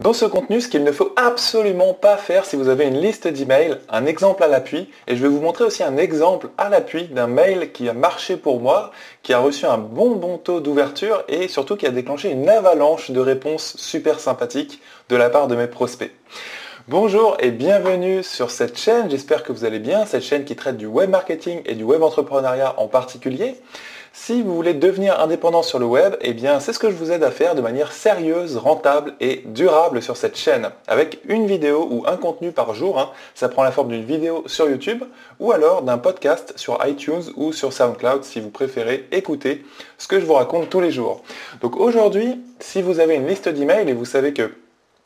Dans ce contenu, ce qu'il ne faut absolument pas faire si vous avez une liste d'emails, un exemple à l'appui, et je vais vous montrer aussi un exemple à l'appui d'un mail qui a marché pour moi, qui a reçu un bon bon taux d'ouverture et surtout qui a déclenché une avalanche de réponses super sympathiques de la part de mes prospects. Bonjour et bienvenue sur cette chaîne, j'espère que vous allez bien, cette chaîne qui traite du web marketing et du web entrepreneuriat en particulier. Si vous voulez devenir indépendant sur le web, eh bien c'est ce que je vous aide à faire de manière sérieuse, rentable et durable sur cette chaîne, avec une vidéo ou un contenu par jour. Hein. Ça prend la forme d'une vidéo sur YouTube ou alors d'un podcast sur iTunes ou sur SoundCloud si vous préférez écouter ce que je vous raconte tous les jours. Donc aujourd'hui, si vous avez une liste d'emails et vous savez que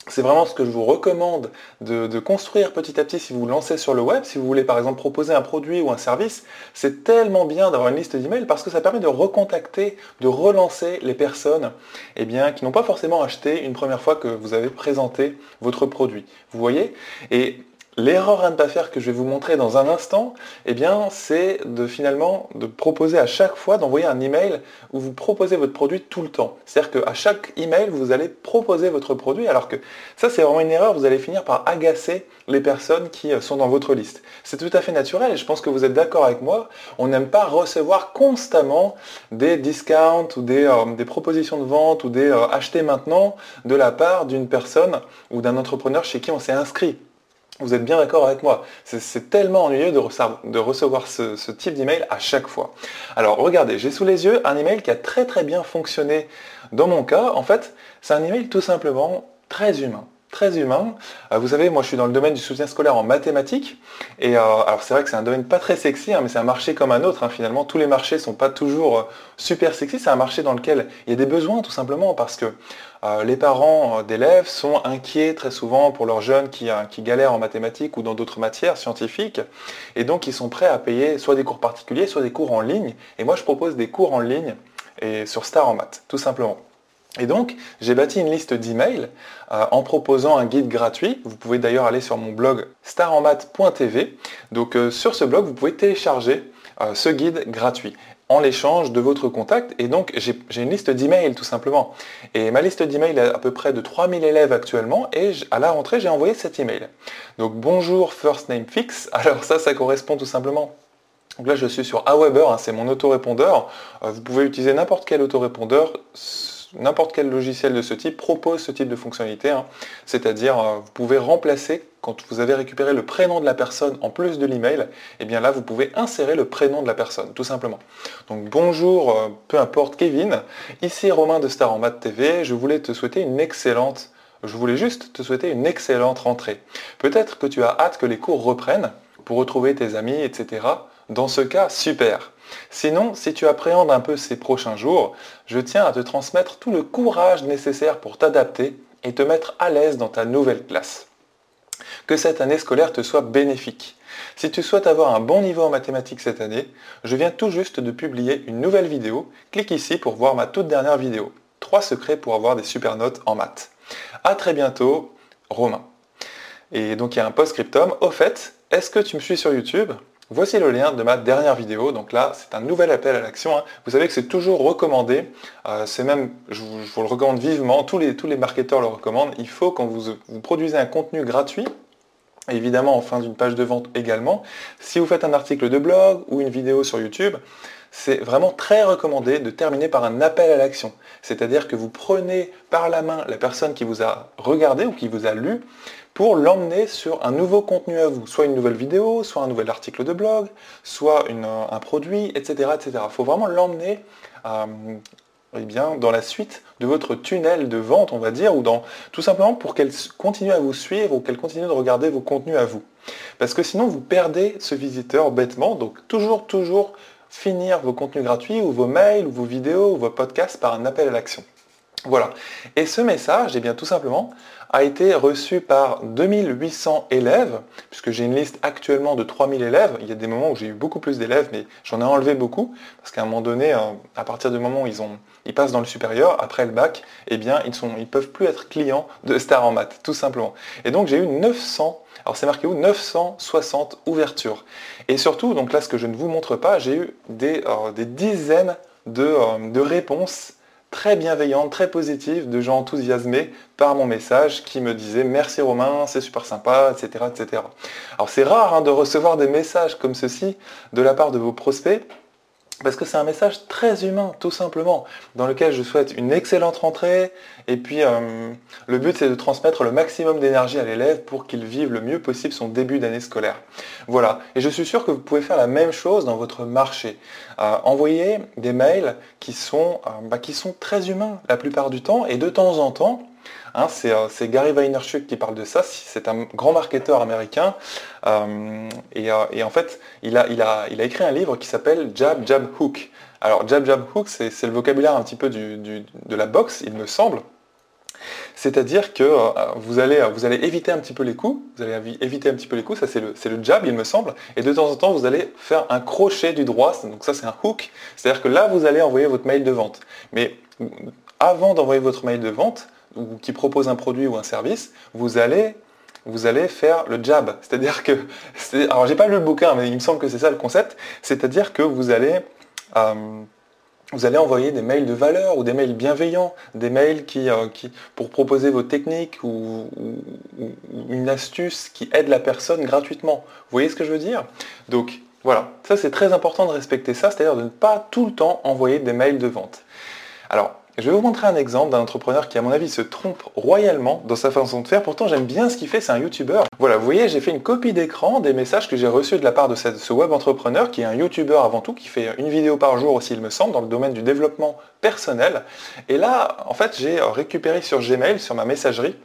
c'est vraiment ce que je vous recommande de, construire petit à petit si vous vous lancez sur le web. Si vous voulez par exemple proposer un produit ou un service, c'est tellement bien d'avoir une liste d'emails parce que ça permet de recontacter, de relancer les personnes eh bien, qui n'ont pas forcément acheté une première fois que vous avez présenté votre produit. Vous voyez? Et L'erreur à ne pas faire que je vais vous montrer dans un instant, eh bien, c'est de finalement de proposer à chaque fois d'envoyer un email où vous proposez votre produit tout le temps. C'est-à-dire qu'à chaque email, vous allez proposer votre produit, alors que ça, c'est vraiment une erreur. Vous allez finir par agacer les personnes qui euh, sont dans votre liste. C'est tout à fait naturel et je pense que vous êtes d'accord avec moi. On n'aime pas recevoir constamment des discounts ou des, euh, propositions de vente ou des euh, achetés maintenant de la part d'une personne ou d'un entrepreneur chez qui on s'est inscrit. Vous êtes bien d'accord avec moi C'est tellement ennuyeux de, recevoir ce, type d'email à chaque fois. Alors regardez, j'ai sous les yeux un email qui a très très bien fonctionné dans mon cas. En fait, c'est un email tout simplement très humain très humain. Euh, vous savez, moi je suis dans le domaine du soutien scolaire en mathématiques. Et euh, alors c'est vrai que c'est un domaine pas très sexy, hein, mais c'est un marché comme un autre. Hein, finalement, tous les marchés ne sont pas toujours euh, super sexy. C'est un marché dans lequel il y a des besoins tout simplement parce que les parents d'élèves sont inquiets très souvent pour leurs jeunes qui, qui galèrent en mathématiques ou dans d'autres matières scientifiques. Et donc ils sont prêts à payer soit des cours particuliers, soit des cours en ligne. Et moi je propose des cours en ligne et sur Star en maths, tout simplement. Et donc, j'ai bâti une liste d'emails euh, en proposant un guide gratuit. Vous pouvez d'ailleurs aller sur mon blog starenmath.tv. Donc, euh, sur ce blog, vous pouvez télécharger euh, ce guide gratuit en l'échange de votre contact. Et donc, j'ai une liste d'emails tout simplement. Et ma liste d'emails est à peu près de 3000 élèves actuellement. Et à la rentrée, j'ai envoyé cet email. Donc, bonjour First Name Fix. Alors ça, ça correspond tout simplement donc là, je suis sur Aweber, hein, c'est mon autorépondeur. vous pouvez utiliser n'importe quel autorépondeur n'importe quel logiciel de ce type propose ce type de fonctionnalité. Hein. C'est-à-dire, euh, vous pouvez remplacer, quand vous avez récupéré le prénom de la personne en plus de l'email, et eh bien là, vous pouvez insérer le prénom de la personne, tout simplement. Donc bonjour, euh, peu importe Kevin, ici Romain de Star en Math TV, je voulais te souhaiter une excellente je voulais juste te souhaiter une excellente rentrée. Peut-être que tu as hâte que les cours reprennent pour retrouver tes amis, etc. Dans ce cas, super. Sinon, si tu appréhendes un peu ces prochains jours, je tiens à te transmettre tout le courage nécessaire pour t'adapter et te mettre à l'aise dans ta nouvelle classe. Que cette année scolaire te soit bénéfique. Si tu souhaites avoir un bon niveau en mathématiques cette année, je viens tout juste de publier une nouvelle vidéo. Clique ici pour voir ma toute dernière vidéo. 3 secrets pour avoir des super notes en maths. A très bientôt, Romain. Et donc il y a un post-scriptum. Au fait, est-ce que tu me suis sur YouTube? Voici le lien de ma dernière vidéo. Donc là, c'est un nouvel appel à l'action. Hein. Vous savez que c'est toujours recommandé. Euh, c'est même, je vous, le recommande vivement. Tous les, marketeurs le recommandent. Il faut quand vous, vous produisez un contenu gratuit, évidemment en fin d'une page de vente également, si vous faites un article de blog ou une vidéo sur YouTube, c'est vraiment très recommandé de terminer par un appel à l'action. C'est-à-dire que vous prenez par la main la personne qui vous a regardé ou qui vous a lu pour l'emmener sur un nouveau contenu à vous, soit une nouvelle vidéo, soit un nouvel article de blog, soit un produit, etc. etc. Il faut vraiment l'emmener euh, eh bien, dans la suite de votre tunnel de vente, on va dire, ou dans tout simplement pour qu'elle continue à vous suivre ou qu'elle continue de regarder vos contenus à vous. Parce que sinon, vous perdez ce visiteur bêtement. Donc toujours, toujours finir vos contenus gratuits ou vos mails ou vos vidéos ou vos podcasts par un appel à l'action. Voilà. Et ce message, eh bien, tout simplement, a été reçu par 2800 élèves, puisque j'ai une liste actuellement de 3000 élèves. Il y a des moments où j'ai eu beaucoup plus d'élèves, mais j'en ai enlevé beaucoup, parce qu'à un moment donné, euh, à partir du moment où ils, passent dans le supérieur, après le bac, eh bien, ils ne peuvent plus être clients de Star en maths, tout simplement. Et donc, j'ai eu 900 alors c'est marqué où 960 ouvertures. Et surtout, donc là ce que je ne vous montre pas, j'ai eu des, euh, dizaines de, euh, de réponses très bienveillantes, très positives, de gens enthousiasmés par mon message qui me disaient merci Romain, c'est super sympa, etc. etc. Alors c'est rare hein, de recevoir des messages comme ceci de la part de vos prospects. Parce que c'est un message très humain, tout simplement, dans lequel je souhaite une excellente rentrée. Et puis, euh, le but, c'est de transmettre le maximum d'énergie à l'élève pour qu'il vive le mieux possible son début d'année scolaire. Voilà. Et je suis sûr que vous pouvez faire la même chose dans votre marché. Euh, envoyer des mails qui sont, euh, bah, qui sont très humains la plupart du temps. Et de temps en temps, Hein, euh, c'est Gary Vaynerchuk qui parle de ça. C'est un grand marketeur américain. Euh, euh, et, en fait, il a, écrit un livre qui s'appelle Jab, Jab, Hook. Alors, Jab, Jab, Hook, c'est le vocabulaire un petit peu de la boxe, il me semble. C'est-à-dire que vous, allez, éviter un petit peu les coups, vous allez éviter un petit peu les coups, ça c'est le, le, jab il me semble, et de temps en temps vous allez faire un crochet du droit, donc ça c'est un hook, c'est-à-dire que là vous allez envoyer votre mail de vente. Mais avant d'envoyer votre mail de vente, ou qui propose un produit ou un service, vous allez, vous allez faire le jab. C'est-à-dire que, alors j'ai pas lu le bouquin, mais il me semble que c'est ça le concept, c'est-à-dire que vous allez, euh, vous allez envoyer des mails de valeur ou des mails bienveillants, des mails qui, euh, qui pour proposer vos techniques ou, une astuce qui aide la personne gratuitement. Vous voyez ce que je veux dire? Donc voilà, ça c'est très important de respecter ça, c'est-à-dire de ne pas tout le temps envoyer des mails de vente. Alors, je vais vous montrer un exemple d'un entrepreneur qui, à mon avis, se trompe royalement dans sa façon de faire. Pourtant, j'aime bien ce qu'il fait, c'est un YouTuber. Voilà, vous voyez, j'ai fait une copie d'écran des messages que j'ai reçus de la part de ce web entrepreneur, qui est un YouTuber avant tout, qui fait une vidéo par jour aussi, il me semble, dans le domaine du développement personnel. Et là, en fait, j'ai récupéré sur Gmail, sur ma messagerie,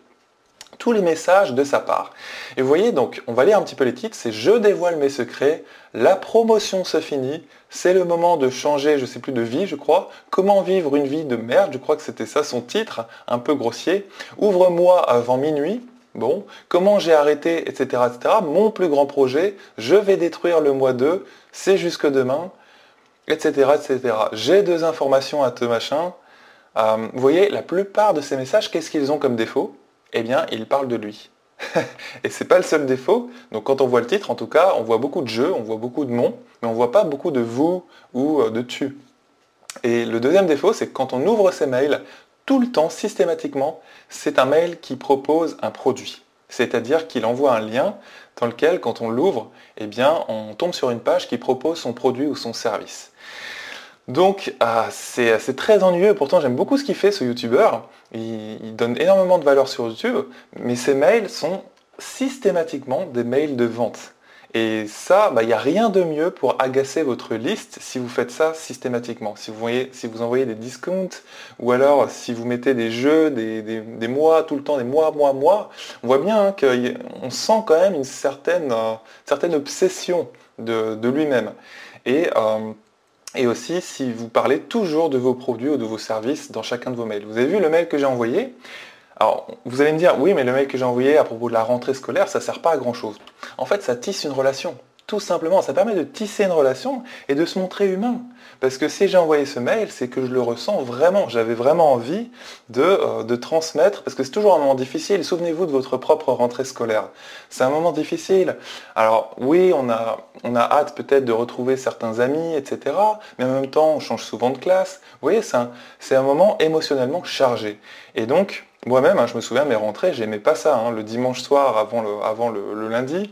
tous les messages de sa part. Et vous voyez, donc, on va lire un petit peu les titres, c'est Je dévoile mes secrets, la promotion se finit, c'est le moment de changer, je sais plus, de vie, je crois, comment vivre une vie de merde, je crois que c'était ça son titre, un peu grossier, Ouvre-moi avant minuit, bon, comment j'ai arrêté, etc., etc., mon plus grand projet, je vais détruire le mois 2, c'est jusque demain, etc., etc. J'ai deux informations à te machin. Euh, vous voyez, la plupart de ces messages, qu'est-ce qu'ils ont comme défaut? Eh bien, il parle de lui. et c'est pas le seul défaut. Donc quand on voit le titre, en tout cas, on voit beaucoup de jeux, on voit beaucoup de mon, mais on voit pas beaucoup de vous ou euh, de tu. Et le deuxième défaut, c'est que quand on ouvre ces mails, tout le temps, systématiquement, c'est un mail qui propose un produit. C'est-à-dire qu'il envoie un lien dans lequel, quand on l'ouvre, eh bien, on tombe sur une page qui propose son produit ou son service. Donc ah, c'est très ennuyeux, pourtant j'aime beaucoup ce qu'il fait ce youtubeur, il, donne énormément de valeur sur YouTube, mais ses mails sont systématiquement des mails de vente. Et ça, bah, il n'y a rien de mieux pour agacer votre liste si vous faites ça systématiquement. Si vous, voyez, si vous envoyez des discounts, ou alors si vous mettez des jeux, des, mois, tout le temps, des mois, mois, mois, on voit bien qu'on sent quand même une certaine, euh, certaine obsession de, lui-même. Et euh, et aussi si vous parlez toujours de vos produits ou de vos services dans chacun de vos mails. Vous avez vu le mail que j'ai envoyé? Alors, vous allez me dire, oui, mais le mail que j'ai envoyé à propos de la rentrée scolaire, ça sert pas à grand-chose. En fait, ça tisse une relation. Tout simplement, ça permet de tisser une relation et de se montrer humain. Parce que si j'ai envoyé ce mail, c'est que je le ressens vraiment. J'avais vraiment envie de, euh, transmettre, parce que c'est toujours un moment difficile. Souvenez-vous de votre propre rentrée scolaire. C'est un moment difficile. Alors oui, on a, on a hâte peut-être de retrouver certains amis, etc. Mais en même temps, on change souvent de classe. Vous voyez, c'est un, moment émotionnellement chargé. Et donc, moi-même, hein, je me souviens, mes rentrées, j'aimais pas ça. Hein. le dimanche soir avant le, avant le lundi,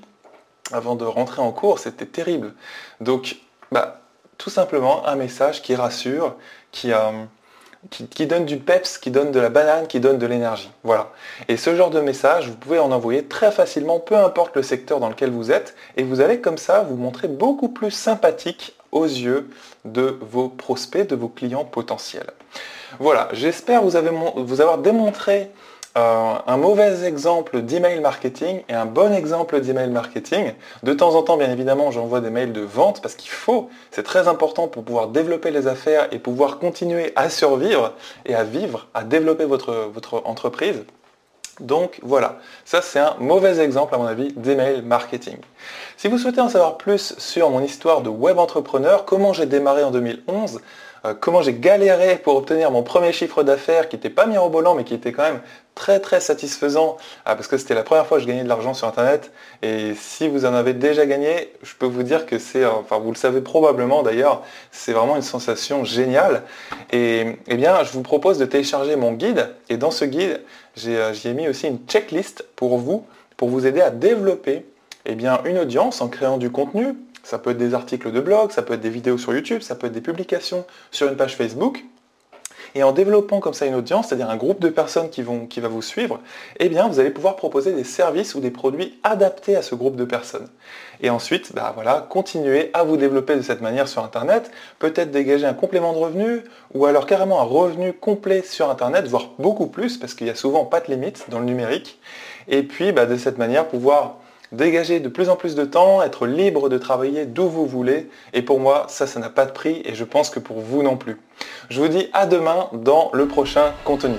avant de rentrer en cours, c'était terrible. Donc, bah, tout simplement un message qui rassure, euh, qui, donne du peps, qui donne de la banane, qui donne de l'énergie. Voilà. Et ce genre de message, vous pouvez en envoyer très facilement, peu importe le secteur dans lequel vous êtes, et vous allez comme ça vous montrer beaucoup plus sympathique aux yeux de vos prospects, de vos clients potentiels. Voilà, j'espère vous avoir démontré euh, un mauvais exemple d'email marketing et un bon exemple d'email marketing. De temps en temps, bien évidemment, j'envoie des mails de vente parce qu'il faut, c'est très important pour pouvoir développer les affaires et pouvoir continuer à survivre et à vivre, à développer votre, votre entreprise. Donc voilà, ça c'est un mauvais exemple à mon avis d'email marketing. Si vous souhaitez en savoir plus sur mon histoire de web entrepreneur, comment j'ai démarré en 2011, euh, comment j'ai galéré pour obtenir mon premier chiffre d'affaires qui n'était pas mirobolant mais qui était quand même très très satisfaisant. Ah, parce que c'était la première fois que je gagnais de l'argent sur internet. Et si vous en avez déjà gagné je peux vous dire que c'est enfin vous le savez probablement d'ailleurs c'est vraiment une sensation géniale. Et eh bien je vous propose de télécharger mon guide. Et dans ce guide j'ai euh, mis aussi une checklist pour vous pour vous aider à développer eh une audience en créant du contenu. Ça peut être des articles de blog, ça peut être des vidéos sur YouTube, ça peut être des publications sur une page Facebook. Et en développant comme ça une audience, c'est-à-dire un groupe de personnes qui, vont, qui va vous suivre, eh bien, vous allez pouvoir proposer des services ou des produits adaptés à ce groupe de personnes. Et ensuite, bah voilà, continuer à vous développer de cette manière sur Internet, peut-être dégager un complément de revenu, ou alors carrément un revenu complet sur Internet, voire beaucoup plus, parce qu'il n'y a souvent pas de limite dans le numérique. Et puis, bah, de cette manière, pouvoir dégager de plus en plus de temps, être libre de travailler d'où vous voulez. Et pour moi, ça, ça n'a pas de prix et je pense que pour vous non plus. Je vous dis à demain dans le prochain contenu.